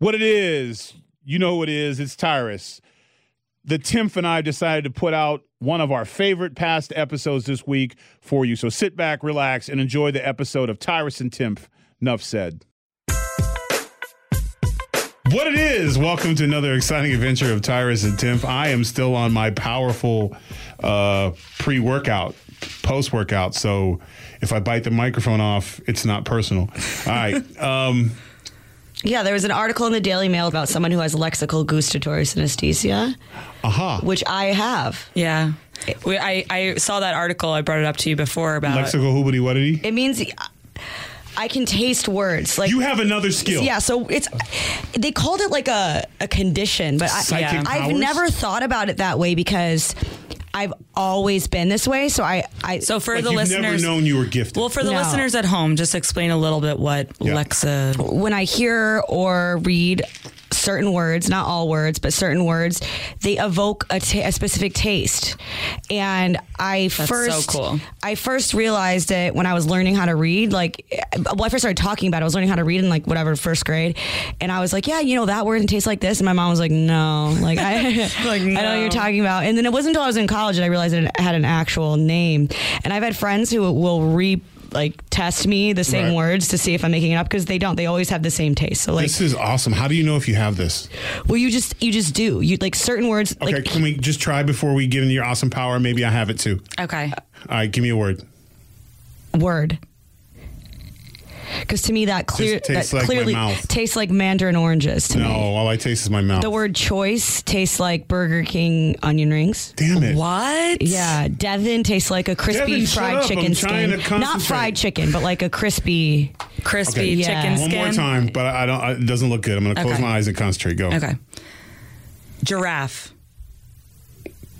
What it is, you know what it is. It's Tyrus. The Timpf and I decided to put out one of our favorite past episodes this week for you. So sit back, relax, and enjoy the episode of Tyrus and Timpf. Nuff said. What it is, welcome to another exciting adventure of Tyrus and Timpf. I am still on my powerful uh, pre workout, post workout. So if I bite the microphone off, it's not personal. All right. Um, Yeah, there was an article in the Daily Mail about someone who has lexical gustatory synesthesia, aha. which I have. Yeah. We, I, I saw that article. I brought it up to you before about. Lexical hoobity wuttity. It means I can taste words. Like You have another skill. Yeah, so it's they called it like a, a condition, but I, Psychic I've powers? never thought about it that way because I've always been this way. So I, I So for Like the you've listeners, never known you were gifted. well, for the No. listeners at home, just explain a little bit what Yeah. Lexa. when I hear or read certain words, not all words, but certain words, they evoke a, specific taste. And I so first, cool. I first realized it when I was learning how to read. Like, eh, well, I first started talking about it. I was learning how to read in like whatever first grade, and I was like, yeah, you know that word and tastes like this. And my mom was like, no, like I, Like, I know what you're talking about. And then it wasn't until I was in college that I realized it had an actual name. And I've had friends who will re like test me the same Right. words to see if I'm making it up because they don't. They always have the same taste. So like, this is awesome. How do you know if you have this? well, you just you just do. You like certain words. Okay, Like can we just try before we get into your awesome power? Maybe I have it too. Okay. All right, give me a word. word. Because to me that clear Just tastes that like my clearly mouth. tastes like mandarin oranges to No, me. all I taste is my mouth. The word choice tastes like Burger King onion rings. Damn it. What? Yeah, Devon tastes like a crispy Devin, shut fried up. chicken I'm trying skin. to concentrate. Not fried chicken, but like a crispy. Crispy Okay. Yeah. chicken One skin. more time, but I don't. I, it doesn't look good. I'm going to close Okay. my eyes and concentrate. Go. Okay. Giraffe.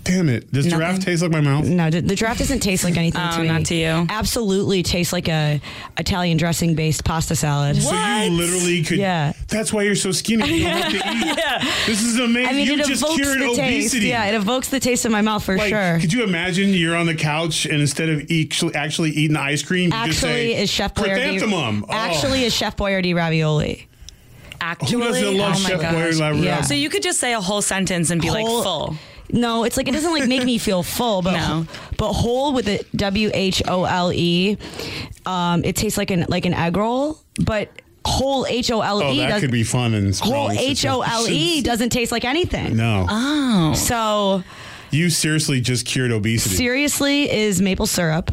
Damn it. Does giraffe taste like my mouth? No, the, the giraffe doesn't taste like anything Oh, to me. not to you. Absolutely tastes like a Italian dressing based pasta salad. So you literally could. Yeah. That's why you're so skinny. You don't have to eat. This is amazing. I mean, you it just evokes cured the taste. Yeah, it evokes the taste in my mouth for Like, sure. could you imagine you're on the couch and instead of actually, actually eating ice cream, you just say, Actually, is Chef Boyardee chrysanthemum. Oh. actually is Chef Boyardee ravioli? Actually. Who doesn't love oh my Chef gosh. Boyardee? Yeah. So you could just say a whole sentence and be Whole- like full. No, it's like it doesn't like make me feel full, but No. but whole with a W H O L E. Um, it tastes like an like an egg roll, but whole H O L Oh, E that does could be fun and whole H O L E doesn't taste like anything. No, Oh. So you seriously just cured obesity. seriously, is maple syrup,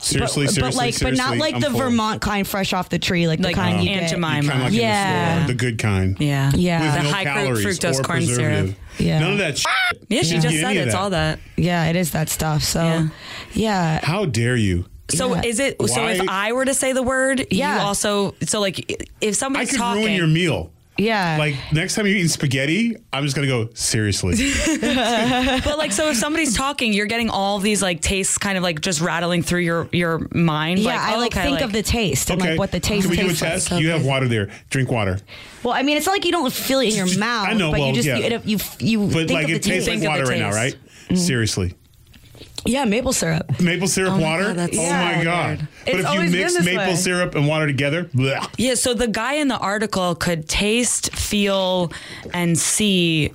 seriously, but, seriously, but like but not like I'm the full. Vermont kind, fresh off the tree, like, Like the kind you Aunt get. Jemima. Kind of like Yeah. in the store, the good kind. Yeah. Yeah. With The no high fruit- calories fructose or corn syrup. Preservative. Yeah. None of that. Shit. Yeah, she You just said it's that. all that. Yeah, it is that stuff. So Yeah. yeah, How dare you? So Yeah. is it? So Why- if I were to say the word, Yeah. you also. So like, if I somebody's could talking, ruin your meal. Yeah. Like next time you're eating spaghetti, I'm just gonna go seriously. but like, so if somebody's talking, you're getting all these like tastes, kind of like just rattling through your your mind. yeah, like, I oh, like okay, think like- of the taste and okay, like what the taste Can we do a tastes like. you have water there. Drink water. Well, I mean, it's not like you don't feel it in your mouth. I know, but well, you just yeah. you, you you But think like of the it tastes taste. like Think of the water right now, taste. right? Mm-hmm. Seriously. Yeah, maple syrup. Maple syrup Oh my water? God, that's oh so my god. weird. But It's if you mix maple way. syrup and water together, bleh. Yeah, so the guy in the article could taste, feel, and see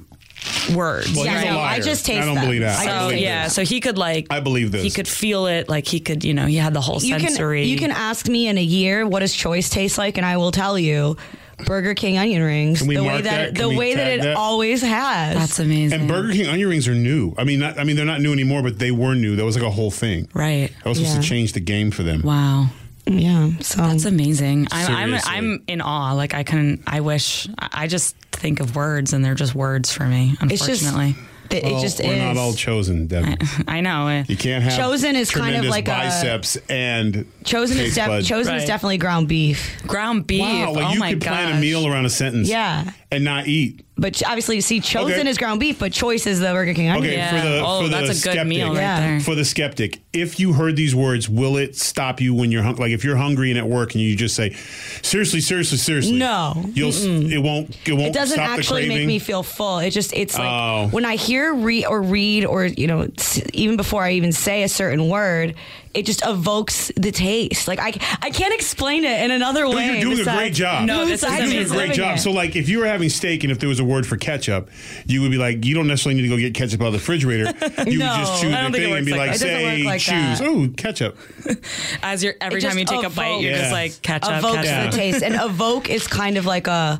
words. Well, Yeah, he's a no, liar. I just taste I don't them. believe that. I I So believe yeah, this. so he could like I believe this. he could feel it, like he could, you know, he had the whole You sensory. can you can ask me in a year what does choice taste like, and I will tell you. Burger King onion rings, Can we the way that, that? it- Can the way that it that? always has. That's amazing. And Burger King onion rings are new. I mean, not, I mean they're not new anymore, but they were new. That was like a whole thing. right. That was supposed to change the game for them. Wow. yeah. So That's amazing. I'm, I'm I'm in awe. Like I can I wish I I just think of words and they're just words for me. It's just- Unfortunately. It, Well, it just we're is. not all chosen, Debbie. I know. eh. You can't have Chosen is kind of tremendous like a- biceps and chosen is def- buds. chosen is definitely ground beef. Ground beef. Wow, like oh you my could plan a meal around a sentence. Yeah. and not eat. But obviously, see, chosen Okay. is ground beef, but choice is the Burger King onion. Okay, Yeah. for the oh, for the that's a good skeptic, meal right Yeah. there. For the skeptic, if you heard these words, will it stop you when you're hung- like if you're hungry and at work and you just say, seriously, seriously, seriously? No. you'll s it won't it won't It doesn't stop the actually make me feel full. It just it's like Oh. when I hear read or read or you know s- even before I even say a certain word, it just evokes the taste. Like I I can't explain it in another No, way. you're doing a great job. No, this is You're doing a great job. it. So, like, if you were having steak and if there was a word for ketchup, you would be like, you don't necessarily need to go get ketchup out of the refrigerator. You No, would just choose I the thing and be like like, that. It doesn't say, like choose. that. Oh, ketchup. As you're every time you just take a bite, you're evokes- just like ketchup, evokes ketchup. the taste, and evoke is kind of like a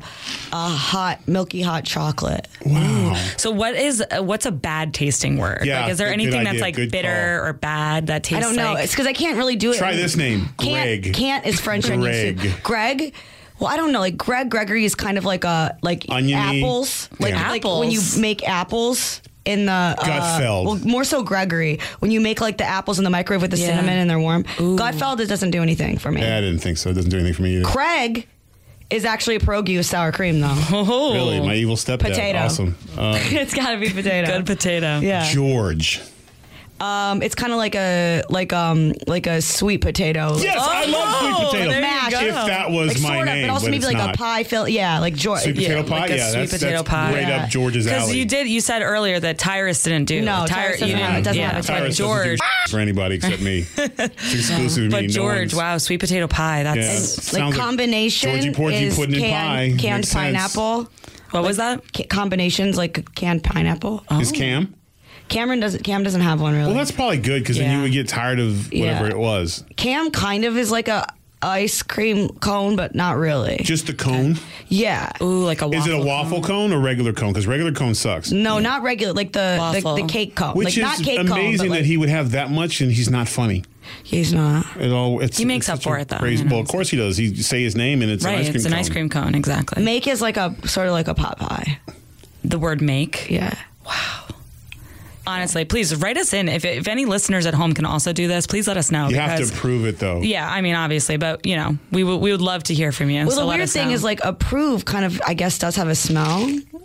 a hot milky hot chocolate. Wow. So what is uh, what's a bad tasting word? Yeah, like, is there anything good that's like Good bitter call. or bad that tastes? I don't know. Like, It's because I can't really do it. Try this name, Can't, Greg. Can't is French onion Greg. soup. Greg. Well, I don't know. Like Greg Gregory is kind of like a like Oniony. apples. Like Yeah. like when you make apples in the uh, Gutfeld. well, more so Gregory. When you make like the apples in the microwave with the Yeah. cinnamon and they're warm. Gutfeld it doesn't do anything for me. Yeah, I didn't think so. It doesn't do anything for me either. Craig is actually a pierogi with sour cream though. oh, Really, my evil stepdad. Potato. Awesome. Uh, it's got to be potato. good potato. Yeah. George. Um, it's kind of like a like um like a sweet potato. Yes, I love sweet Oh, potato. there Mash. If that was like my sort name, of, but also maybe it's like not. a pie fill. Yeah, like George. Sweet potato pie. like a yeah, sweet that's, potato that's pie. right Yeah. up George's alley. Because you did, you said earlier that Tyrus didn't do. No, Tyra- Tyrus doesn't you have- didn't- doesn't yeah. have a Tyrus George. do for anybody except me. It's exclusive to but me. No George, one's- wow, sweet potato pie. That's Yeah. like Sounds like combination Georgie Porgy is pudding and canned, pie. canned pineapple. what was that? Combinations like canned pineapple. Is Cam? Cameron doesn't. Cam doesn't have one really. Well, that's probably good because then Yeah. you would get tired of whatever Yeah. it was. Cam kind of is like a ice cream cone, but not really. Just the cone. yeah. Ooh, like a waffle. Is it a waffle cone or regular cone? Because regular cone sucks. No, not regular. Like the the, Waffle. the cake cone. Which like not is cake cone. amazing but like, that he would have that much and he's not funny. he's not. It all it's, He makes it's up such for a it, though, Crazy. you know. Well, of course he does. He say his name and it's Right, an ice cream it's an cone. ice cream cone, exactly. Make is like a sort of like a pot pie. the word make. Yeah. Honestly, please write us in. If, if any listeners at home can also do this, please let us know. You have to prove it though. Yeah, I mean, obviously, but you know, we would we would love to hear from you. Well, so the let weird us thing know. is like approve kind of I guess does have a smell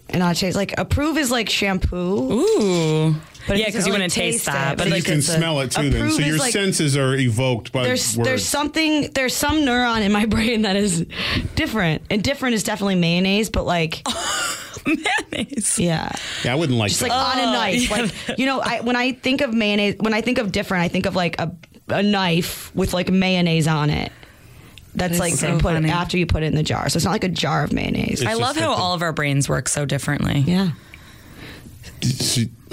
and not taste. Like approve is like shampoo. ooh, But yeah, because you really wouldn't taste taste that. it, But but you can it's a- smell it too. Then, so your like- senses are evoked by There's words. there's something there's some neuron in my brain that is different and different is definitely mayonnaise, but like mayonnaise. yeah, yeah, I wouldn't like just that. like on a knife. yeah. Like you know, I when I think of mayonnaise, when I think of different, I think of like a a knife with like mayonnaise on it. That's is like so put funny. after you put it in the jar. So it's not like a jar of mayonnaise. It's I love how all of our brains work so differently. yeah.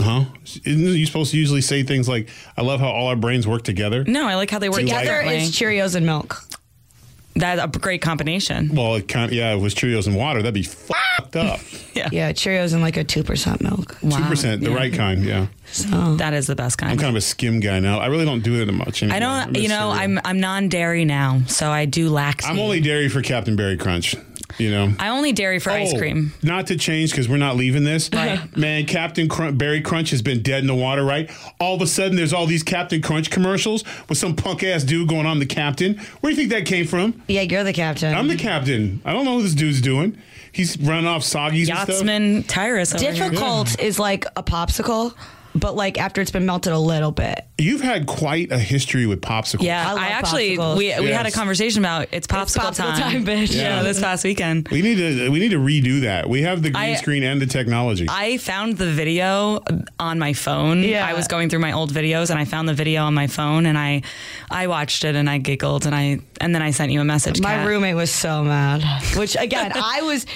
huh? Isn't you supposed to usually say things like, "I love how all our brains work together"? No, I like how they work Together Together differently. is Cheerios and milk. That's a great combination. Well, it kind of, yeah, if it was Cheerios and water, that'd be fucked up. Yeah, Cheerios and like a two percent milk. Two percent, the yeah. right kind. Yeah, So That is the best kind. I'm kind of a skim guy now. I really don't do it much anymore. I I'm don't, just you know, cereal. I'm I'm non-dairy now, so I do lactate. I'm only dairy for Captain Berry Crunch. You know. I only dairy for ice Oh, cream. Not to change because we're not leaving this. Right. Man, Captain Crunch, Berry Crunch has been dead in the water, right? All of a sudden, there's all these Captain Crunch commercials with some punk ass dude going on the captain. Where do you think that came from? yeah, you're the captain. I'm the captain. I don't know what this dude's doing. He's running off soggies and stuff. Yachtsman Tyrus. over here. Difficult is like a popsicle, but like after it's been melted a little bit. You've had quite a history with popsicles. Yeah, I I, actually popsicles. we we had a conversation about it's popsicle, popsicle time, bitch. Yeah, Yeah. this past weekend. We need to we need to redo that. We have the green I- screen and the technology. I found the video on my phone. Yeah. I was going through my old videos and I found the video on my phone and I I watched it and I giggled and I and then I sent you a message. My Kat. roommate was so mad. Which again, I was.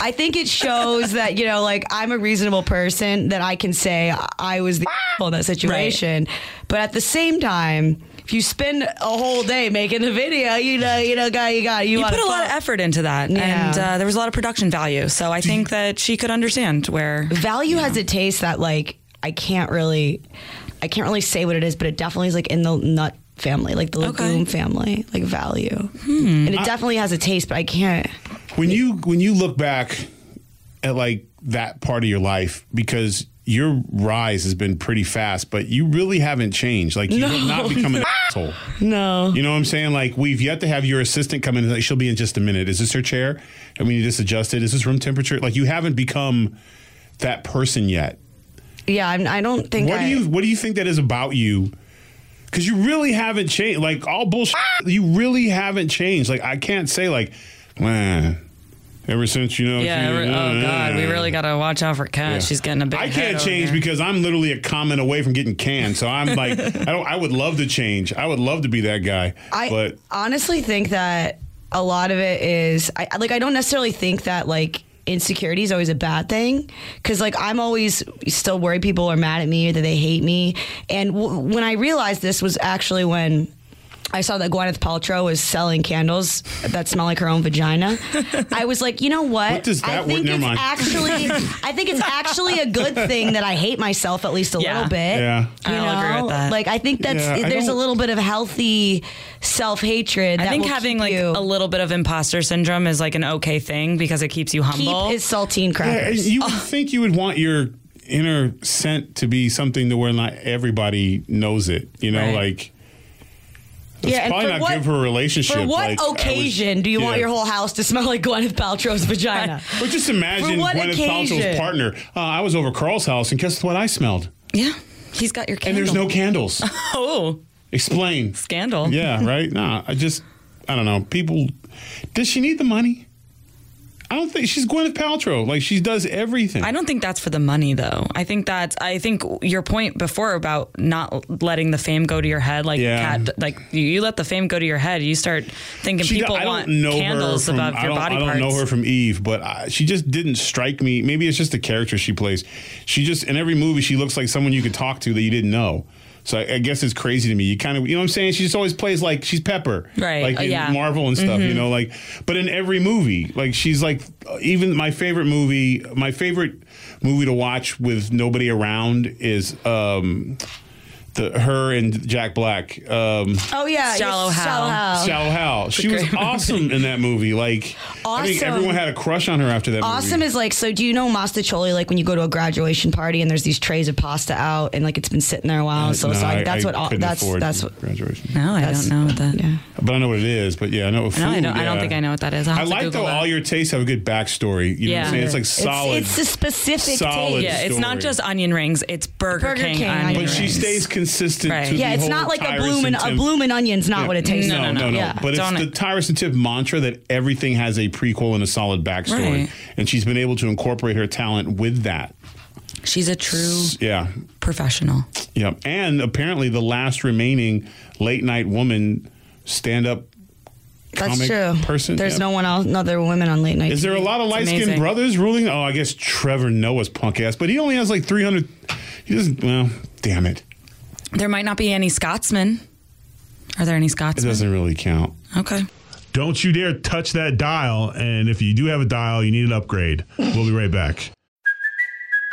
I think it shows that you know, like I'm a reasonable person that I can say I was the in that situation. But at the same time, if you spend a whole day making the video, you know, you know, guy, you got you, You put a lot of effort into that, Yeah. and uh, there was a lot of production value. So I think that she could understand where. value has a taste that like I can't really I can't really say what it is, but it definitely is like in the nut family, like the Okay. legume family, like value. Hmm. And it definitely has a taste, but I can't when you when you look back at like that part of your life because your rise has been pretty fast, but you really haven't changed. Like you have not become an asshole. No. You know what I'm saying? Like we've yet to have your assistant come in like she'll be in just a minute. Is this her chair? And we need this adjusted. Is this room temperature? Like you haven't become that person yet. Yeah, I'm, I don't think. What I, do you What do you think that is about you? Because you really haven't changed. Like all bullshit, you really haven't changed. Like I can't say like, man. Ever since you know, Yeah. you- re- oh uh, God, we really got to watch out for Kat. Yeah. She's getting a big. I can't over change here. because I'm literally a comment away from getting canned. So I'm like, I don't. I would love to change. I would love to be that guy. I but honestly think that a lot of it is I like I don't necessarily think that like insecurity is always a bad thing. Because like I'm always still worried people are mad at me or that they hate me. And w- when I realized this was actually when I saw that Gwyneth Paltrow was selling candles that smell like her own vagina. I was like, you know what? What does that I think never it's mind. actually, I think it's actually a good thing that I hate myself at least a Yeah. little bit. Yeah. You I'll agree know? with that. Like I think that's Yeah, I there's a little bit of healthy self hatred. I think having like a little bit of imposter syndrome is like an okay thing because it keeps you keep humble. his saltine yeah, crackers. you would think you would want your inner scent to be something to where not everybody knows it. You know, Right. like. Yeah, and probably for not what- good for a relationship. For what like, was- occasion do you want your whole house to smell like Gwyneth Paltrow's vagina? Or just imagine Gwyneth Paltrow's occasion? partner. Uh, I was over Carl's house, and guess what? I smelled, yeah, he's got your candle. and there's no candles. oh Explain. scandal. Yeah, right. Nah, I just, I don't know. People, does she need the money? I don't think she's Gwyneth Paltrow. Like she does everything. I don't think that's for the money though. I think that's I think your point before about not letting the fame go to your head, like Yeah. Kat, like you, let the fame go to your head, you start thinking She- people want candles from, above your body I don't parts. know her from Eve, but I, she just didn't strike me. Maybe it's just the character she plays. She just in every movie she looks like someone you could talk to that you didn't know. So I, I guess it's crazy to me. You kind of, you know what I'm saying? She just always plays like she's Pepper, Right. Like Uh, in yeah. Marvel and stuff, Mm-hmm. you know, like. But in every movie, like she's like, even my favorite movie, my favorite movie to watch with nobody around is um, the her and Jack Black. Um, oh yeah, Shallow yes, Hal. Shallow Hal. She was awesome in that movie. Like, I think everyone had a crush on her after that Awesome movie. is like so. Do you know mostaccioli? Like when you go to a graduation party and there's these trays of pasta out and like it's been sitting there a while. so Uh, No, it's like I- that's I what all, couldn't that's that's what. graduation. No, I That's- don't know what that. Yeah. But I know what it is. But yeah, I know food. No, I don't. I don't think I know what that is. I'll I like Google though that. all your tastes have a good backstory. You know what Yeah. I'm saying? It's like solid. It's, it's a specific solid taste. Yeah, it's not just onion rings. It's Burger, Burger King, King onion onion but she rings. stays consistent. Right. To Yeah, the it's whole not like a Tyrus bloomin' and a Tim- bloomin' onion's not Yeah. what it tastes No, like. No, no, no. Yeah. But Don't it's it- the Tyrus and Tip mantra that everything has a prequel and a solid backstory, Right. and she's been able to incorporate her talent with that. She's a true Yeah, professional. yeah. And apparently, the last remaining late night woman stand up That's true. person. There's Yeah. no one else, no other women on late night. Is there a lot of light skinned brothers ruling? Oh, I guess Trevor Noah's punk ass, but he only has like 300. He doesn't. Well, damn it. There might not be any Scotsmen. Are there any Scotsmen? It doesn't really count. Okay. Don't you dare touch that dial. And if you do have a dial, you need an upgrade. We'll be right back.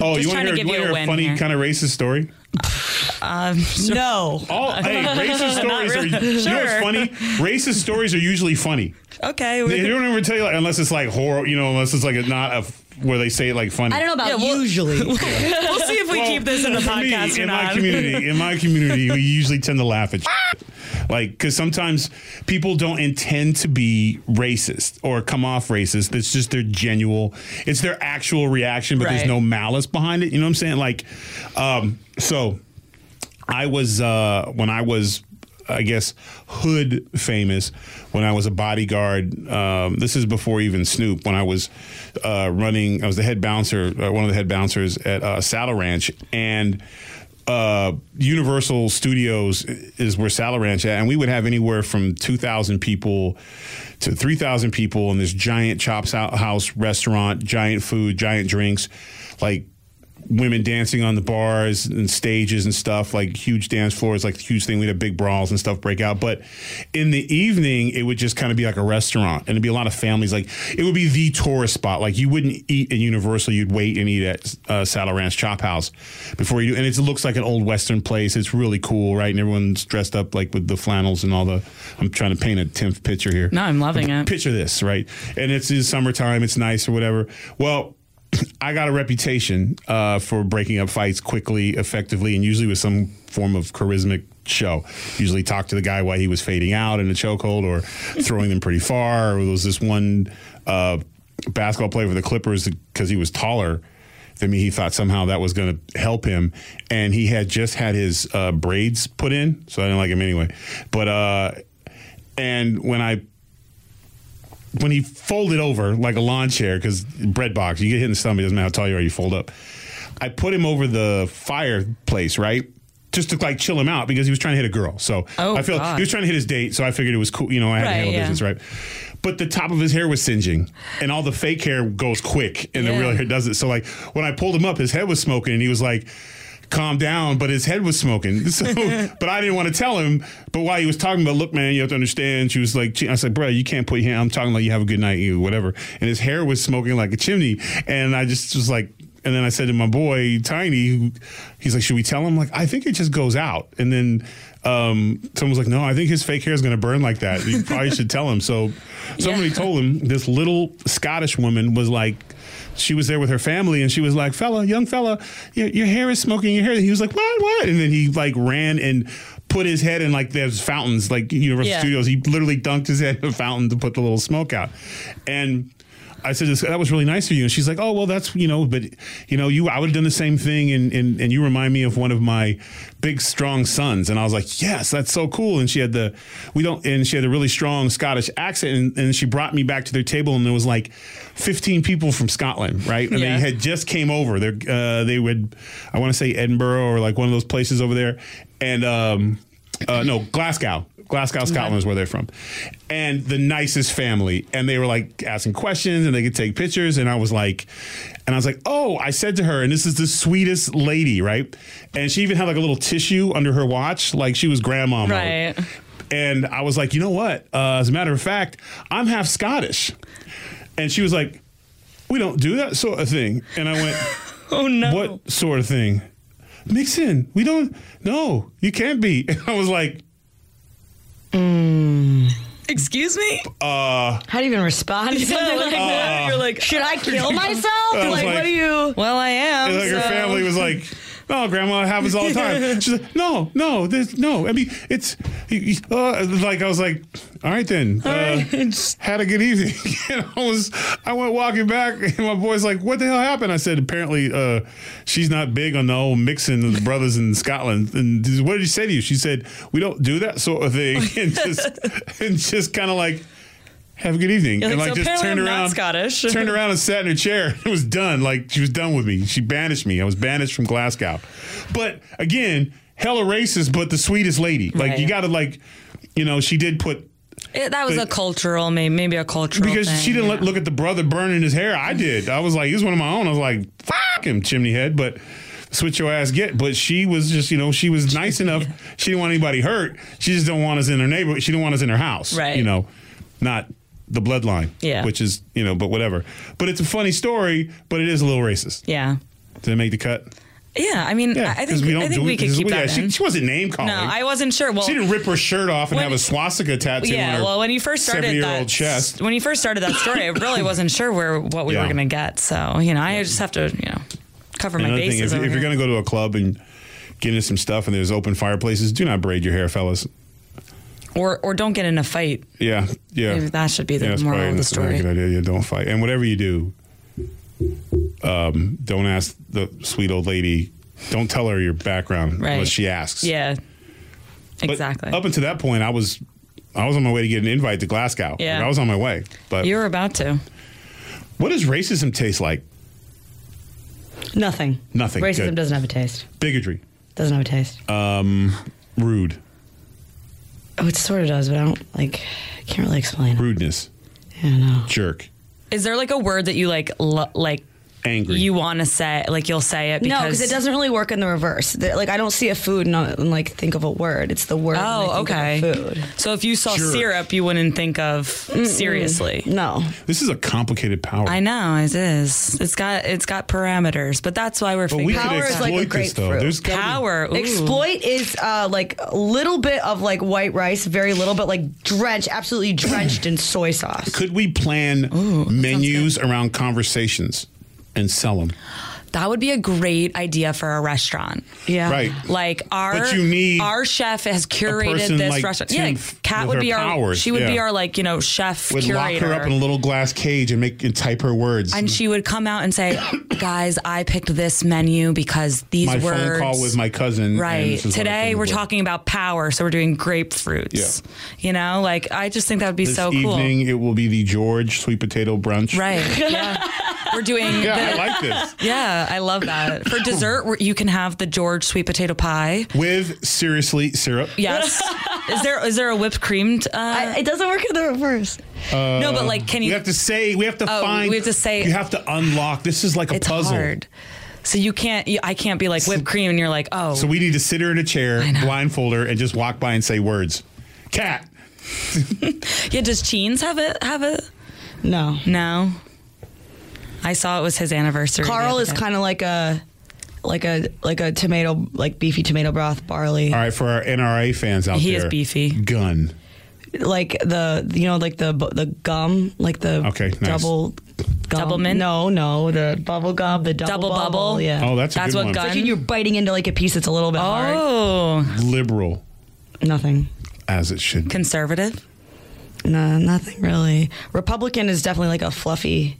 Oh, Just you want to to hear, give you wanna a a funny kind of racist story? Um, no. Oh, hey, racist stories are. really. You know what's funny? Racist stories are usually funny. Okay. They don't ever tell you like, unless it's like horror. You know, unless it's like a, not a where they say it like funny. I don't know about Yeah, well- usually. will see if we Well, keep this in the for me, podcast or in my community, in my community, we usually tend to laugh at shit. like because sometimes people don't intend to be racist or come off racist. It's just their genuine, it's their actual reaction, but there's no malice behind it. You know what I'm saying? Like, um, so I was uh, when I was. I guess hood famous when I was a bodyguard. Um, this is before even Snoop. When I was uh, running, I was the head bouncer, uh, one of the head bouncers at uh, Saddle Ranch, and uh, Universal Studios is where Saddle Ranch at, and we would have anywhere from two thousand people to three thousand people in this giant chops out house restaurant, giant food, giant drinks, like women dancing on the bars and stages and stuff, like huge dance floors, like huge thing. We'd have big brawls and stuff break out. But in the evening, it would just kind of be like a restaurant, and it'd be a lot of families. Like it would be the tourist spot. Like you wouldn't eat at Universal, you'd wait and eat at uh, Saddle Ranch Chop House before you. do. And it looks like an old Western place. It's really cool, right? And everyone's dressed up like with the flannels and all the. I'm trying to paint a tenth picture here. No, I'm loving it. Picture this, right? And it's in summertime. It's nice or whatever. Well. I got a reputation uh, for breaking up fights quickly, effectively, and usually with some form of charismatic show. Usually talk to the guy while he was fading out in a chokehold or throwing them pretty far. Or there was this one uh, basketball player for the Clippers because he was taller than me. He thought somehow that was going to help him, and he had just had his uh, braids put in, so I didn't like him anyway. But uh, and when I when he folded over like a lawn chair because bread box, you get hit in the stomach, doesn't matter how tall you are, you fold up. I put him over the fireplace, right? Just to like chill him out because he was trying to hit a girl. So Oh, I feel God. he was trying to hit his date, so I figured it was cool. You know, I had to handle yeah. business, right? But the top of his hair was singeing, and all the fake hair goes quick, and the real hair doesn't. So like when I pulled him up, his head was smoking, and he was like. Calm down, but his head was smoking. So, but I didn't want to tell him. But while he was talking about, look, man, you have to understand. She was like, I said, bro, you can't put your hand. I'm talking like you have a good night, you whatever. And his hair was smoking like a chimney. And I just was like, and then I said to my boy Tiny, he's like, should we tell him? Like, I think it just goes out. And then um, someone was like, no, I think his fake hair is going to burn like that. You probably should tell him. So somebody told him. This little Scottish woman was like. She was there with her family, and she was like, "Fella, young fella, your, your hair is smoking. Your hair." He was like, "What? What?" And then he like ran and put his head in like there's fountains, like Universal Yeah. Studios. He literally dunked his head in a fountain to put the little smoke out, and. I said that was really nice of you, and she's like, "Oh well, that's you know, but you know, you I would have done the same thing, and, and and you remind me of one of my big strong sons." And I was like, "Yes, that's so cool." And she had the we don't, and she had a really strong Scottish accent, and, and she brought me back to their table, and there was like fifteen people from Scotland, right? And Yeah. they had just came over. They uh, they would, I want to say Edinburgh or like one of those places over there, and um, uh, no Glasgow. Glasgow, Scotland is where they're from, and the nicest family. And they were like asking questions, and they could take pictures. And I was like, and I was like, oh, I said to her, and this is the sweetest lady, right? And she even had like a little tissue under her watch, like she was grandma mode. Right. And I was like, you know what? Uh, as a matter of fact, I'm half Scottish. And she was like, we don't do that sort of thing. And I went, Oh no. what sort of thing? Mix in. We don't. No, you can't be. And I was like, Mm. Excuse me? Uh, How do you even respond to something like that? You're like, Should I kill myself? I was Like, like- what do you? well, I am. and like her so- family was like, no, grandma, it happens all the time. She's like, no, no, there's no. I mean, it's uh, like I was like, all right then. Uh, had a good evening. and I was, I went walking back, and my boy's like, what the hell happened? I said, apparently, uh, she's not big on the old mixing of the brothers in Scotland. And what did she say to you? She said, we don't do that sort of thing, and just, and just kind of like. Have a good evening. And like, "So just turned I'm around, Scottish." turned around and sat in her chair. It was done. Like she was done with me. She banished me. I was banished from Glasgow. But again, hella racist, but the sweetest lady. Like Right. you got to like, you know, she did put It- that was a cultural, maybe, maybe a cultural because thing, she didn't yeah. let, look at the brother burning his hair. I did. I was like, he's one of my own. I was like, fuck him, chimney head. But switch your ass get. But she was just, you know, she was nice enough. She didn't want anybody hurt. She just don't want us in her neighborhood. She didn't want us in her house. Right. You know, not the bloodline. Yeah. Which is, you know, but whatever. But it's a funny story, but it is a little racist. Yeah. Did it make the cut? Yeah, I mean, Yeah, I I 'cause think I think we it- could keep yeah, that she, she wasn't name calling. no, I wasn't sure. Well, she didn't rip her shirt off and when- have a swastika tattoo on her. yeah. Well, when you first started that, chest. when you first started that story, I really wasn't sure where what we Yeah. were going to get. So you know, I just have to you know cover my Another thing, bases. if, over if you're going to go to a club and get into some stuff and there's open fireplaces, do not braid your hair, fellas. Or or don't get in a fight. Yeah, yeah. Maybe that should be the yeah, that's moral probably of the that's a story. good idea. Yeah, don't fight. And whatever you do, um, don't ask the sweet old lady. Don't tell her your background Right. unless she asks. Yeah, But exactly. Up until that point, I was I was on my way to get an invite to Glasgow. Yeah. Like, I was on my way. But you were about to. what does racism taste like? Nothing. Nothing. Racism Good. doesn't have a taste. Bigotry, Doesn't have a taste. Um, rude, oh, it sort of does, but I don't like. I can't really explain. rudeness, Yeah, no. jerk, Is there like a word that you like lo- like angry. you want to say like you'll say it because No, because it doesn't really work in the reverse. The- Like I don't see a food and, not- and like think of a word. It's the word. and I Oh, think okay. a food. So if you saw Sure. syrup, you wouldn't think of seriously. No. this is a complicated power. I know it is. It's got it's got parameters, but that's why we're but we figuring could Power is like a exploit this though. grapefruit. There's gotta be- power. Exploit is uh, like a little bit of like white rice, very little, but like drenched, absolutely drenched in soy sauce. Could we plan menus around conversations and sell them? That would be a great idea for a restaurant. Yeah. Right. Like our But you need our chef has curated this like restaurant. Tim Yeah, f- Kat would be our powers, she would be our like, you know, chef Would lock her up in a little glass cage and make and type her words. and she would come out and say, "Guys, I picked this menu because these my words." phone call with my cousin. and Right. this is what I Today we're up talking about power, so we're doing grapefruits. Yeah. You know, like I just think that would be This so evening it will be the George sweet potato brunch. cool. Right. Yeah. we're doing Yeah, I like this. Yeah, I love that. For dessert, you can have the George sweet potato pie. With seriously syrup. Yes. is there is there a whipped cream? Uh, I, it doesn't work in the reverse. no, but like, can you? We have to say we have to Oh, find we have to say- you have to unlock. This is like a it's puzzle. hard. So you can't. You, I can't be like whipped cream, and you're like, oh. So we need to sit her in a chair, know. blindfold her, and just walk by and say words. Cat. yeah. Does Cheens have it? Have it? No. No. I saw it was his anniversary. Carl is kind of like a like a like a tomato like beefy tomato broth barley. All right, for our NRA fans out He there. is beefy. Gun. Like the you know like the the gum like the Okay, nice. double gum. Double mint? No, no, the bubble gum, the double, Double bubble? Yeah. Oh, that's a That's good what one. gun- It's like you're biting into like a piece that's a little bit hard. Oh, Liberal, Nothing. as it should. be. conservative. No, nothing really. Republican is definitely like a fluffy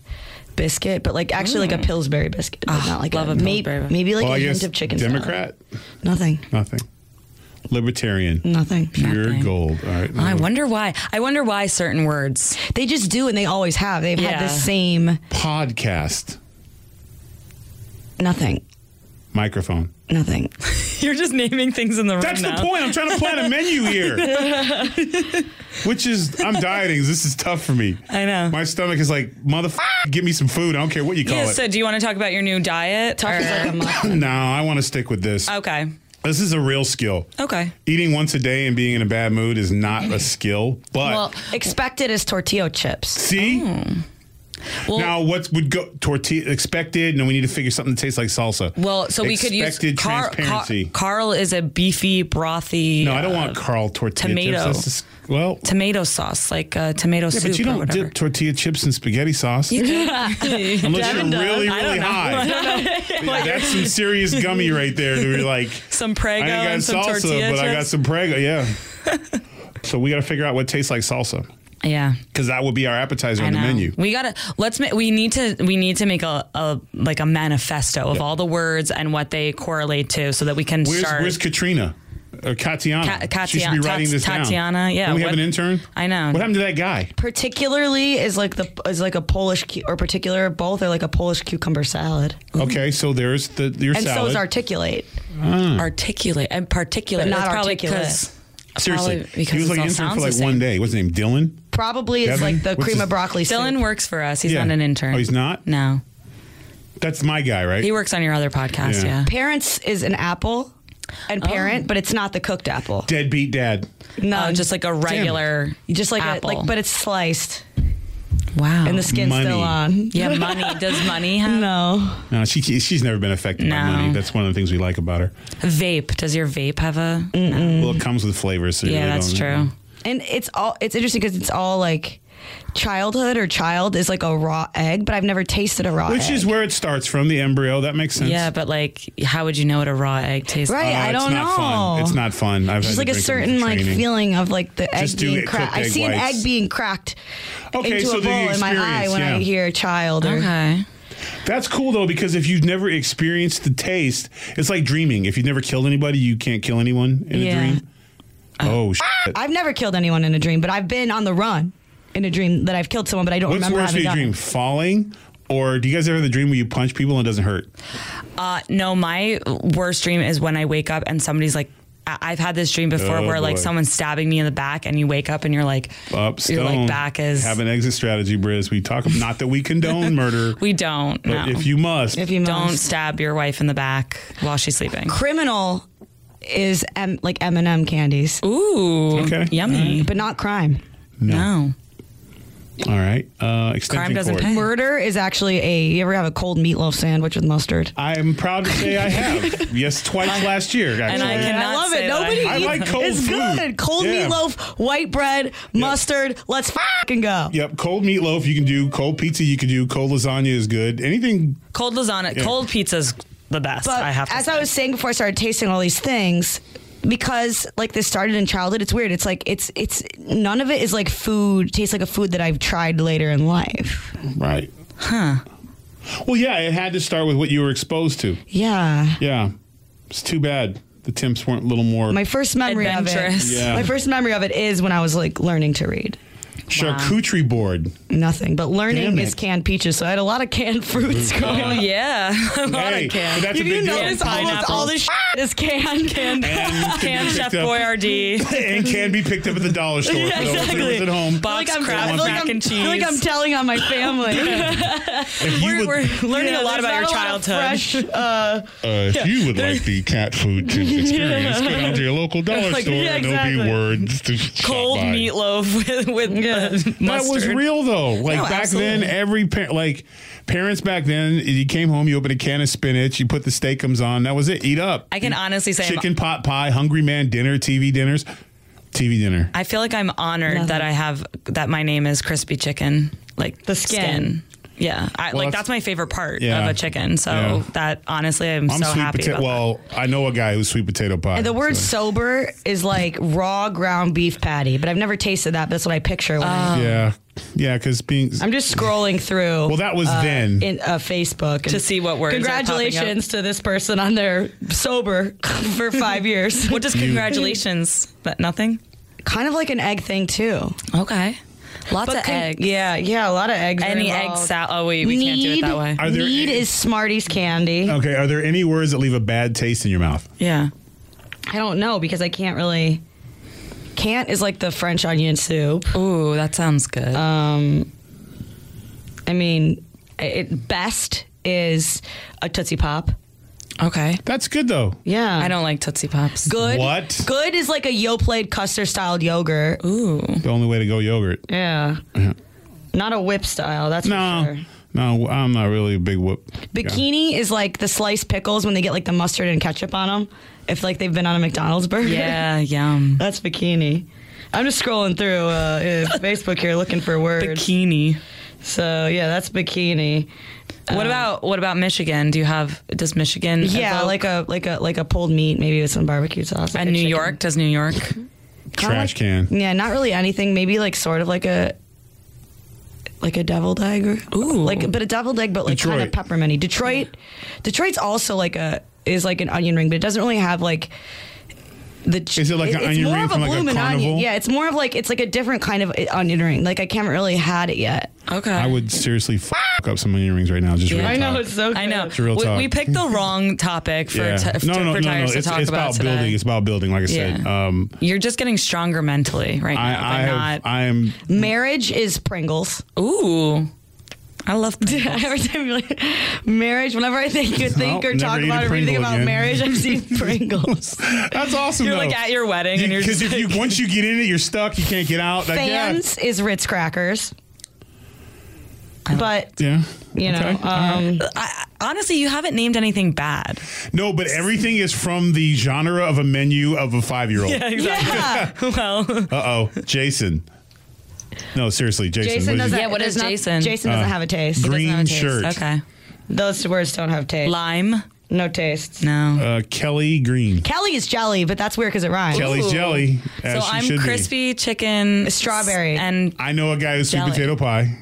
biscuit, but like actually like a Pillsbury biscuit, but Ah, not like love a, a may- Pillsbury. maybe like well, a I hint guess of chicken. salad. Democrat. Nothing. Nothing. Libertarian. Nothing. Pure Nothing. gold. All right. I wonder why. I wonder why certain words. They just do, and they always have. They've Yeah. had the same Podcast. nothing. Microphone. Nothing. You're just naming things in the room That's the point. I'm trying to plan a menu here. Which is, I'm dieting. This is tough for me. I know. My stomach is like, motherfucker, give me some food. I don't care what you call Yeah, it. so do you want to talk about your new diet? Tough is like a muffin. no, I want to stick with this. Okay. This is a real skill. Okay. Eating once a day and being in a bad mood is not a skill. But Well, Expected is tortilla chips. see, mm. Well, now what would go tortilla expected? No, we need to figure something that tastes like salsa. well, so we could use expected Car- Car- transparency. Carl is a beefy, brothy. no, I don't uh, want Carl tortilla tomato. chips. Just, well, tomato sauce, like uh, tomato yeah, soup but you don't dip tortilla chips in spaghetti sauce unless you're Devin does. really, really high. That's some serious gummy right there. To be like, some Prego I ain't got and some salsa, tortilla but I got some Prego. Yeah. so we got to figure out what tastes like salsa yeah. because that will be our appetizer I on the menu. We gotta let's make we need to we need to make a, a like a manifesto of all the words and what they correlate to so that we can Where's, start. where's Katrina? Or Katiana? Ka- she should be Katiana- writing this down. Tatiana, yeah, Don't we have what- an intern? I know. What happened to that guy? Particularly is like the is like a Polish cu- or particular both are like a Polish cucumber salad, mm-hmm. Okay, so there's the your and so is articulate. Ah. articulate and particulate? But not That's probably Seriously, probably because he was it like all an intern for like one day. What's his name? Dylan. Probably is Devin? like the What's cream his- of broccoli. Dylan soup. works for us. He's Yeah. not an intern. Oh, he's not. No, That's my guy, right? he works on your other podcast. Yeah. Yeah. Parents is an apple, and oh. parent, but it's not the cooked apple. Deadbeat dad. No, Oh, just like a regular, just like apple. a like, but it's sliced wow. and the skin's Money. still on. yeah, money. Does money have No, No, she she's never been affected by No. money. That's one of the things we like about her. vape? Does your vape have a? Well, it comes with flavors. So you Yeah, really that's don't- true. And it's all it's interesting because it's all like childhood or child is like a raw egg, but I've never tasted a raw Which egg. is where it starts from, the embryo. That makes sense. Yeah, but like, how would you know what a raw egg tastes Right, like? I oh, don't not Fun. know. It's not fun. I've Just had like a certain like feeling of like the egg Just being it cracked. cooked I egg see an egg being cracked Okay, into so a the bowl in my eye experience, when I yeah. hear child. Or, Okay. That's cool though because if you've never experienced the taste, it's like dreaming. If you've never killed anybody, you can't kill anyone in Yeah. a dream. Oh shit! I've never killed anyone in a dream, but I've been on the run in a dream that I've killed someone, but I don't What's remember worse for having your done dream? Falling, or do you guys ever have the dream where you punch people and it doesn't hurt? Uh, no, my worst dream is when I wake up and somebody's like I- I've had this dream before Oh, where like boy. someone's stabbing me in the back, and you wake up and you're like, Up, your stone. like back is. have an exit strategy, Briz. We talk about not that we condone murder, we don't. but no. if you must, If you don't must. stab your wife in the back while she's sleeping. criminal is M- like M&M candies, Ooh, Okay. yummy. but not crime. No. all right. Uh, extension Crime doesn't cord. pay. Murder is actually a. You ever have a cold meatloaf sandwich with mustard? I'm proud to say I have. yes, twice last year. Actually. And I cannot I love say it. that Nobody I eats like cold It's food. good. Cold Yeah. meatloaf, white bread, mustard. Let's fucking go. Yep, cold meatloaf you can do. Cold pizza you can do. Cold lasagna is good. Anything. Cold lasagna, Yeah. cold pizza's the best. But I have to. as say. I was saying before I started tasting all these things, because like this started in childhood, it's weird. It's like it's it's none of it is like food. Tastes like a food that I've tried later in life. Right. Huh. Well, yeah, it had to start with what you were exposed to. Yeah. Yeah. It's too bad the temps weren't a little more. My first memory of it. Yeah. My first memory of it is when I was like learning to read. Charcuterie board. Nothing, but learning Damn is it. canned peaches. So I had a lot of canned fruits going. oh up. yeah, a lot Hey, of canned. that's a If you big deal. notice, almost Pineapples. all this shit is canned. canned. And can Canned Chef picked Boyardee. and can be picked up at the dollar store. Yeah, for those exactly. at home. Box I'm, crab I like mac I'm, and I feel like I'm telling on my family. You We're, would, we're learning Yeah, a lot about your not a lot of childhood. fresh, uh, uh, if you would like the cat food to experience, go down to your local dollar Like, store yeah, and there'll be words to Cold by. meatloaf with, with Yeah. That was real though. Like No, back absolutely. then, every par- like parents back then, you came home, you opened a can of spinach, you put the steak steakums on. That was it. Eat up. I can honestly say I'm- chicken pot pie, hungry man dinner, TV dinners, TV dinner. I feel like I'm honored Nothing. that I have that my name is crispy chicken, like The skin. Yeah, I, Well, like that's- that's my favorite part Yeah. of a chicken. So Yeah. that honestly, I'm, I'm so sweet happy. potato. about Well, I know a guy who's sweet potato pie. and the word so- sober is like raw ground beef patty, but I've never tasted that. But that's what I picture. When I, yeah, yeah, because being I'm just scrolling through. well, that was then. in uh, Facebook To see what words are up. Congratulations to this person on their sober for five years. What does congratulations? But nothing. kind of like an egg thing too. Okay, lots of con- eggs. Yeah, yeah, a lot of eggs. Any egg involved. salad? Oh wait, we can't do it that way. Are there Need any- is Smarties candy. okay, are there any words that leave a bad taste in your mouth? Yeah. I don't know because I can't really. Can't is like the French onion soup. Ooh, that sounds good. Um, I mean, it best is a Tootsie Pop. Okay. That's good though. Yeah, I don't like Tootsie Pops. Good. What? Good is like a Yoplait custard styled yogurt. Ooh. The only way to go yogurt. Yeah. Not a whip style. That's No, for sure. no, I'm not really a big whoop. guy. Bikini is like the sliced pickles when they get like the mustard and ketchup on them. If like they've been on a McDonald's burger. Yeah, yum. That's bikini. I'm just scrolling through uh, uh, Facebook here looking for words. Bikini. So yeah, that's bikini. What um, about what about Michigan? Do you have does Michigan? Yeah, evoke- like a like a like a pulled meat, maybe with some barbecue sauce. like and New chicken. York does New York? Trash can. Yeah, not really anything. Maybe like sort of like a like a deviled egg or Ooh. like but a deviled egg, but like kind of Detroit. pepperminty. Detroit, Detroit's also like a is like an onion ring, but it doesn't really have like. The, Is it like an onion ring from, like, a bloomin' onion. carnival? Yeah, it's more of like it's like a different kind of onion ring. Like I haven't really had it yet. Okay. I would seriously fuck up some onion rings right now. Just real I know talk. it's so. I know. good. real we, talk. we picked the wrong topic for Yeah. t- no, no, no, for no, no. Tyrus to It's, it's about about today. building. It's about building. Like I said, Yeah. um, You're just getting stronger mentally right I, now, I but have, not. I am. Marriage is Pringles. ooh, I love. Pringles. Every time like marriage, whenever I think you think Nope, or talk never eat a about or anything about again. marriage, I've seen Pringles. That's awesome. You're though. like at your wedding and you're because just if you once you get in it, you're stuck. You can't get out. Like, yeah. Fans is Ritz crackers. But Yeah. you know, Okay. All right. um, I, honestly, you haven't named anything bad. no, but everything is from the genre of a menu of a five year old. yeah. well, Uh oh, Jason. No, seriously, Jason. Jason what is doesn't. Yeah, what there's is Jason? Jason doesn't Uh, have a taste. Green have a taste. shirt. Okay. Those words don't have taste. Lime. No taste. No. Uh, Kelly Green. Kelly is jelly, but that's weird because it rhymes. Kelly's Ooh. jelly. As so she I'm should be. crispy chicken, Strawberry. and I know a guy who's sweet Jelly. potato pie.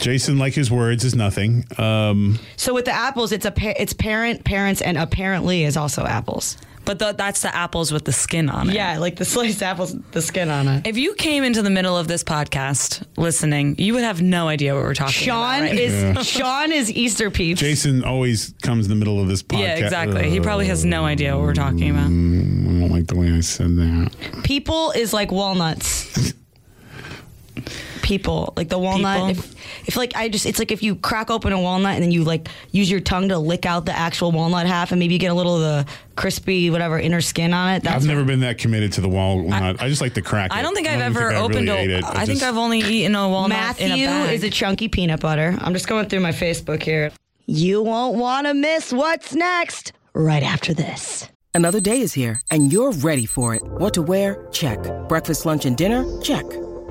Jason, like his words, is nothing. Um, So with the apples, it's a pa- it's parent, parents, and apparently is also apples. But the, that's the apples with the skin on it. Yeah, like the sliced apples, the skin on it. If you came into the middle of this podcast listening, you would have no idea what we're talking Sean about. right? is Sean is Easter peeps. Jason always comes in the middle of this podcast. Yeah, exactly. He probably has no idea what we're talking about. Mm, I don't like the way I said that. People is like walnuts. People like the walnut. If, if like I just, it's like if you crack open a walnut and then you like use your tongue to lick out the actual walnut half, and maybe you get a little of the crispy whatever inner skin on it. That's I've never been that committed to the walnut. I, just like to crack it. I don't think I've ever I opened really a. it. I think just- I've only eaten a walnut Matthew in a bag. is a chunky peanut butter. I'm just going through my Facebook here. You won't want to miss what's next right after this. Another day is here, and you're ready for it. What to wear? Check. Breakfast, lunch, and dinner? Check.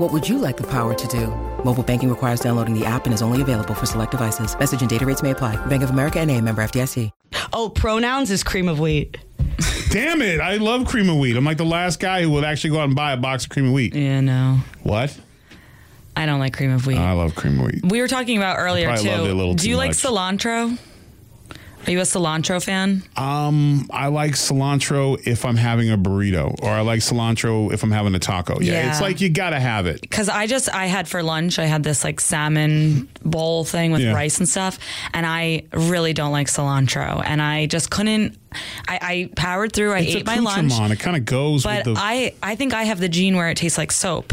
What would you like the power to do? Mobile banking requires downloading the app and is only available for select devices. Message and data rates may apply. Bank of America and a member FDIC. Oh, pronouns is cream of wheat. Damn it! I love cream of wheat. I'm like the last guy who would actually go out and buy a box of cream of wheat. yeah, no, What? I don't like cream of wheat. I love cream of wheat. we were talking about earlier probably too. loved it a little Do too you like cilantro? Are you a cilantro fan? Um, I like cilantro if I'm having a burrito, or I like cilantro if I'm having a taco. Yeah, Yeah. it's like you gotta have it. Because I just I had for lunch I had this like salmon bowl thing with Yeah. rice and stuff, and I really don't like cilantro, and I just couldn't. I, I powered through. I It's ate my lunch. It kind of goes But with the. I, I think I have the gene where it tastes like soap.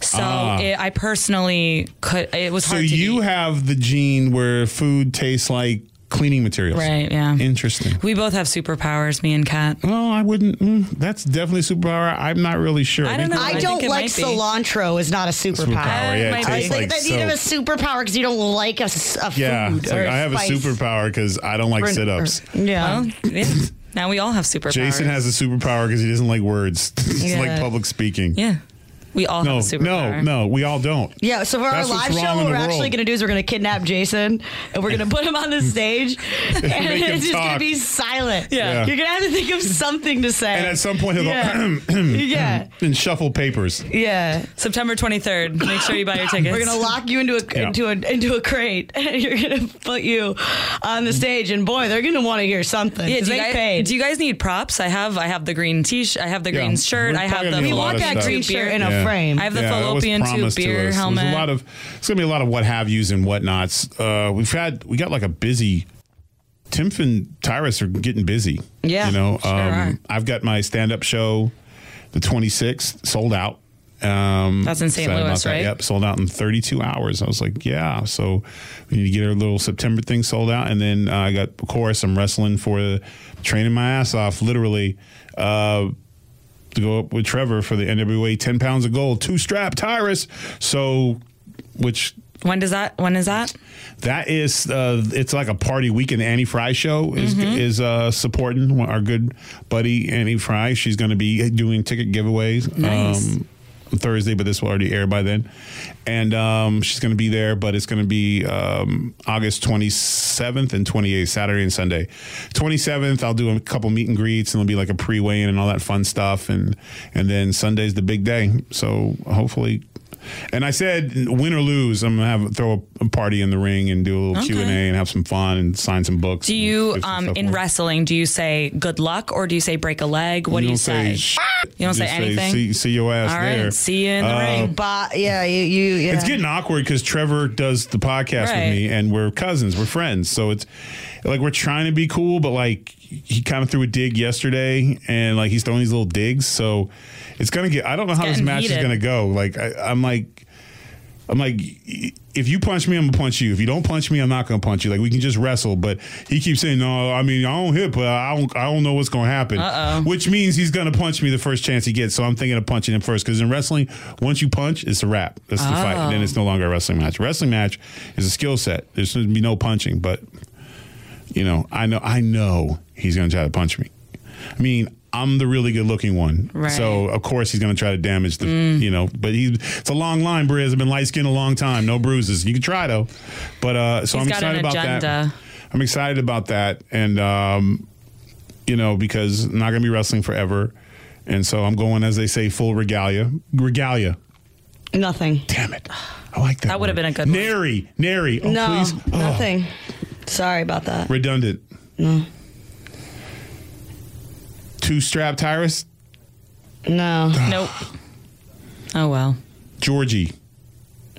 So Ah. it, I personally could. It was so hard to you eat. have the gene where food tastes like cleaning materials, Right, yeah. Interesting. We both have superpowers, me and Kat. Well, I wouldn't. Mm, that's definitely superpower. I'm not really sure. I don't know. I, I don't like cilantro is not a superpower. Superpower, yeah, it I tastes like like, that you have a superpower because you don't like a, s- a Yeah, food. it's or like, a I have spice. a superpower because I don't like Or- sit-ups. yeah. Well, yeah. Now we all have superpowers. Jason has a superpower because he doesn't like words. it's Yeah. like public speaking. Yeah. We all No, have a no, superpower. no. We all don't. Yeah, so for our That's what's live show, what we're actually going to do is we're going to kidnap Jason and we're going to put him on the stage and Make him it's just going to be silent. Yeah. You're going to have to think of something to say. And at some point he'll Yeah. go yeah. and shuffle papers. Yeah. September 23rd. Make sure you buy your tickets. We're gonna lock you into a Yeah. into a into a crate, and you're gonna put you on the stage. And boy, they're gonna want to hear something. Yeah, 'cause do you, they guys, paid. do you guys need props? I have I have the green t-shirt. I have the Yeah. green shirt. We're I have the gonna need we a want that green shirt in a Yeah. frame. I have the Yeah, that fallopian tube promised to beer helmet. There's a lot of. It's gonna be a lot of what have yous and whatnots. Uh, we've had we got like a busy. Timpf and Tyrus are getting busy. Yeah, you know. sure are. um, I've got my stand-up show, the 26th, sold out. Um, That's in St. excited about Louis, that. right? Yep, sold out in 32 hours. I was like, yeah. So we need to get our little September thing sold out, and then uh, I got of course I'm wrestling for training my ass off, literally. Uh, to go up with Trevor for the NWA 10 pounds of gold, two strap Tyrus. So, which when does that? When is that? that is, uh, it's like a party weekend. Annie Frey show is Mm-hmm. is uh, supporting our good buddy Annie Frey. She's going to be doing ticket giveaways. Nice. Um, Thursday, but this will already air by then. And um, she's going to be there, but it's going to be um, August 27th and 28th, Saturday and Sunday. 27th, I'll do a couple meet and greets, and it'll be like a pre-weigh-in and all that fun stuff. And and then Sunday's the big day. So hopefully. And I said, win or lose, I'm gonna have throw a, a party in the ring and do a little Okay. Q and A and have some fun and sign some books. Do you um in away. wrestling? Do you say good luck or do you say break a leg? What do you don't say? "Shit." You don't say Just anything? see, see your ass All right, there. see you in the Uh, ring. But yeah, you, you yeah. It's getting awkward because Trevor does the podcast Right. with me, and we're cousins, we're friends. So it's like we're trying to be cool, but like he kind of threw a dig yesterday, and like he's throwing these little digs. So it's gonna get. I don't know how this match is gonna go. Like I, I'm like. I'm like, if you punch me, I'm gonna punch you. If you don't punch me, I'm not gonna punch you. Like we can just wrestle. But he keeps saying, no. I mean, I don't hit, but I don't. I don't know what's gonna happen. Uh-oh. Which means he's gonna punch me the first chance he gets. So I'm thinking of punching him first because in wrestling, once you punch, it's a wrap. That's the fight. And then it's no longer a wrestling match. Wrestling match is a skill set. There's gonna be no punching, but you know, I know, I know he's gonna try to punch me. I mean. I'm the really good looking one. Right. So of course he's gonna try to damage the you know, but he it's a long line, Briz. I've been light skinned a long time, no bruises. You can try though. But uh so He's I'm got excited an about that. agenda. I'm excited about that, and um, you know because I'm not gonna be wrestling forever, and so I'm going as they say full regalia. Regalia. Nothing. Damn it. I like that. That would've been a good one. Nary, nary. Oh, no, please. Oh, nothing. Sorry about that. redundant. No. Two strap Tyrus. No, Nope. Oh well. Georgie.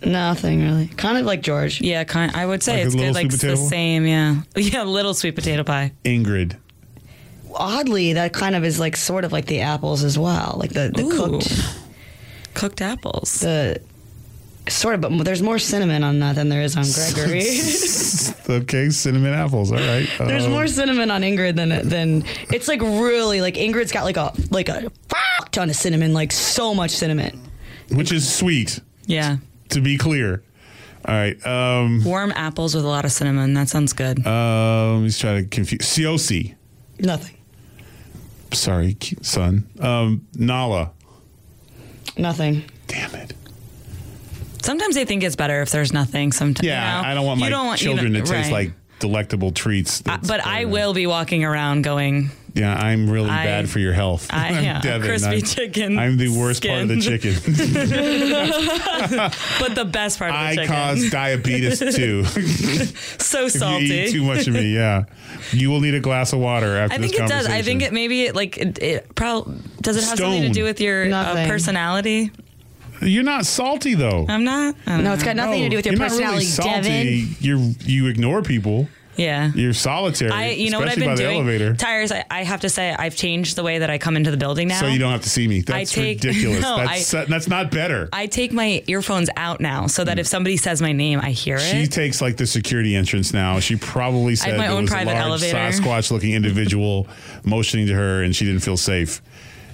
nothing really. Kind of like George. Yeah, kind. I would say Like a it's little good. Like sweet it's the potato? same. Yeah. Yeah. Little sweet potato pie. Ingrid. Oddly, that kind of is like sort of like the apples as well, like the the Ooh. cooked Cooked apples. the sort of, but there's more cinnamon on that than there is on Gregory. Okay, cinnamon apples. All right. There's more cinnamon on Ingrid than than it's like really like Ingrid's got like a like a fuck ton of cinnamon, like so much cinnamon. which is sweet. Yeah. To be clear. All right. Um, Warm apples with a lot of cinnamon. That sounds good. let me try to confuse. Siosi. Nothing. Sorry, son. Um, Nala. Nothing. Damn it. Sometimes they think it's better if there's nothing. Sometimes. Yeah, you know? I don't want my don't want- you children know- to taste right. like delectable treats. Uh, That's but I better. will be walking around going. Yeah, I'm really I- bad for your health. I- I'm yeah, Devin. crispy I'm- chicken I'm the worst part of the chicken. But the best part of the chicken. I cause diabetes too. so if salty. you eat too much of me, yeah, you will need a glass of water after I think it does. I think it maybe it like it, it probably does it have something to do with your uh, personality? You're not salty though. I'm not. I don't No, it's know. got nothing to do with your you're personality, not really salty. Devin. You're you ignore people. Yeah. You're solitary. I, you know what I've been by the doing? elevator. Tyrus. I, I have to say, I've changed the way that I come into the building now. So you don't have to see me. That's take- ridiculous. No, that's I- that's not better. I take my earphones out now, so that hmm. if somebody says my name, I hear it. she takes like the security entrance now. She probably said my there own was private a large elevator. Sasquatch-looking individual motioning to her, and she didn't feel safe.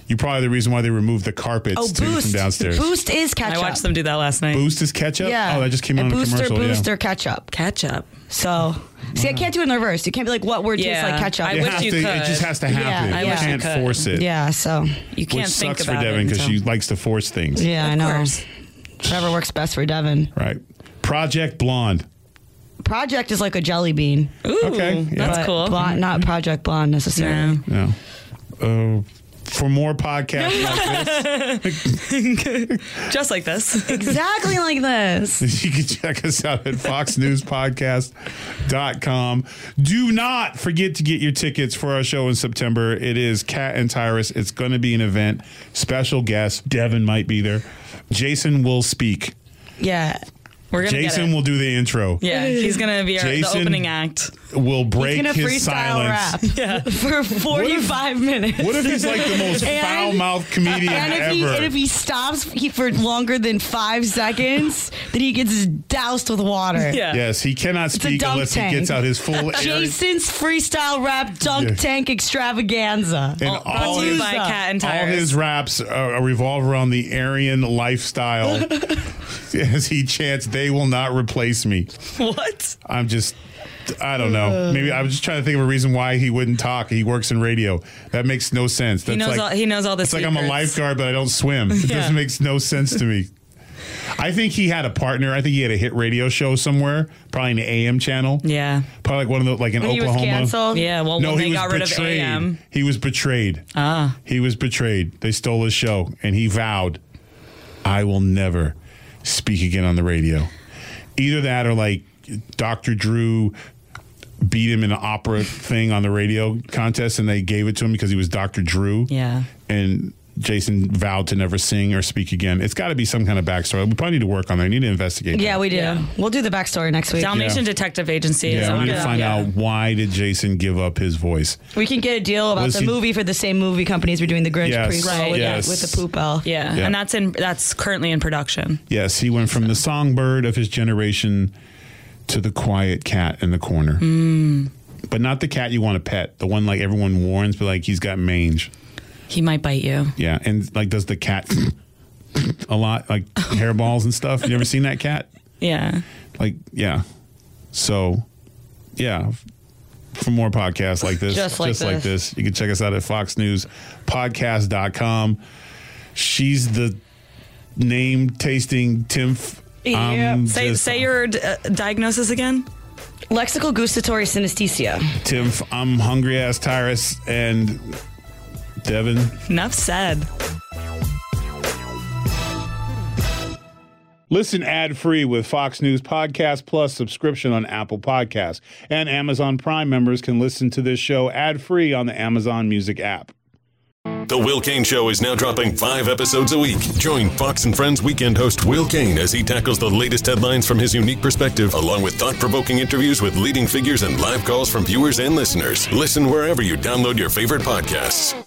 You're probably the reason why they removed the carpets Oh, too, from boost. downstairs. Boost is ketchup. I watched them do that last night. Boost is ketchup. Yeah. Oh, that just came a out in a booster, commercial. booster yeah. ketchup. Ketchup. So, see, I can't do it in reverse. You can't be like, what word tastes Yeah, like ketchup? I It, wish you to, it just has to happen. I you wish can't could. force it. yeah, so, You can't Which think sucks for about Devin because she likes to force things. yeah, I know. course. Whatever works best for Devin. Right. Project Blonde. Project is like a jelly bean. Ooh, Okay, yeah. that's but cool. Blonde, not Project Blonde necessarily. No. No. Uh, for more podcasts like this, Just like this. Exactly like this. you can check us out at foxnewspodcast.com. Do not forget to get your tickets for our show in September. It is Kat and Tyrus. It's going to be an event. Special guest, Devin might be there. Jason will speak. Yeah. We're gonna Jason will do the intro. Yeah, he's gonna be our, the opening act. Will He's break gonna his freestyle silence. rap for 45 minutes. What if he's like the most And- foul mouthed comedian and if, ever? he, and if he stops he, for longer than five seconds, then he gets doused with water. Yeah. yes, he cannot a speak dunk unless tank. he gets out his full air. Jason's freestyle rap dunk Yeah. tank extravaganza. And Brought all to you his, by Kat and all Tyrus. his raps uh, revolve around the Aryan lifestyle as he chants, They will not replace me. What? I'm just. I don't know. Maybe I was just trying to think of a reason why he wouldn't talk. He works in radio. That makes no sense. That's He knows like, all. He knows all the it's like I'm a lifeguard, but I don't swim. It Yeah. doesn't make no sense to me. I think he had a partner. I think he had a hit radio show somewhere, probably an AM channel. Yeah. Probably like one of the like in When he was Oklahoma. canceled. Yeah. Well, no, when he they was got rid of betrayed. AM. He was betrayed. Ah. He was betrayed. They stole his show, and he vowed, "I will never speak again on the radio." Either that, or like Dr. Drew beat him in an opera thing on the radio contest, and they gave it to him because he was Dr. Drew. Yeah. And Jason vowed to never sing or speak again. It's got to be some kind of backstory. We probably need to work on that. We need to investigate. Yeah, that. we do. Yeah. We'll do the backstory next week. Dalmatian Yeah. Detective Agency is Yeah, we on need to find Yeah. out why did Jason give up his voice. We can get a deal about Was the he- movie for the same movie companies we're doing the Grinch Yes, prequel Right. with, yes. the, with the poop elf. Yeah. Yeah. and that's in that's currently in production. Yes, he went from the songbird of his generation to the quiet cat in the corner. Hmm. But not the cat you want to pet, the one like everyone warns, but like he's got mange. He might bite you. Yeah, and like does the cat a lot, like hairballs and stuff. You ever seen that cat? Yeah. Like, yeah. So, yeah. For more podcasts like this, Just like like this, you can check us out at foxnewspodcast.com. She's the name tasting Timpf. Yeah. Say just- say your uh, diagnosis again. Lexical gustatory synesthesia. Tim, I'm hungry ass Tyrus and Devin. Enough said. Listen ad free with Fox News Podcast Plus subscription on Apple Podcasts. And Amazon Prime members can listen to this show ad free on the Amazon Music app. The Will Cain Show is now dropping five episodes a week. Join Fox and Friends weekend host Will Cain as he tackles the latest headlines from his unique perspective, along with thought provoking interviews with leading figures and live calls from viewers and listeners. Listen wherever you download your favorite podcasts.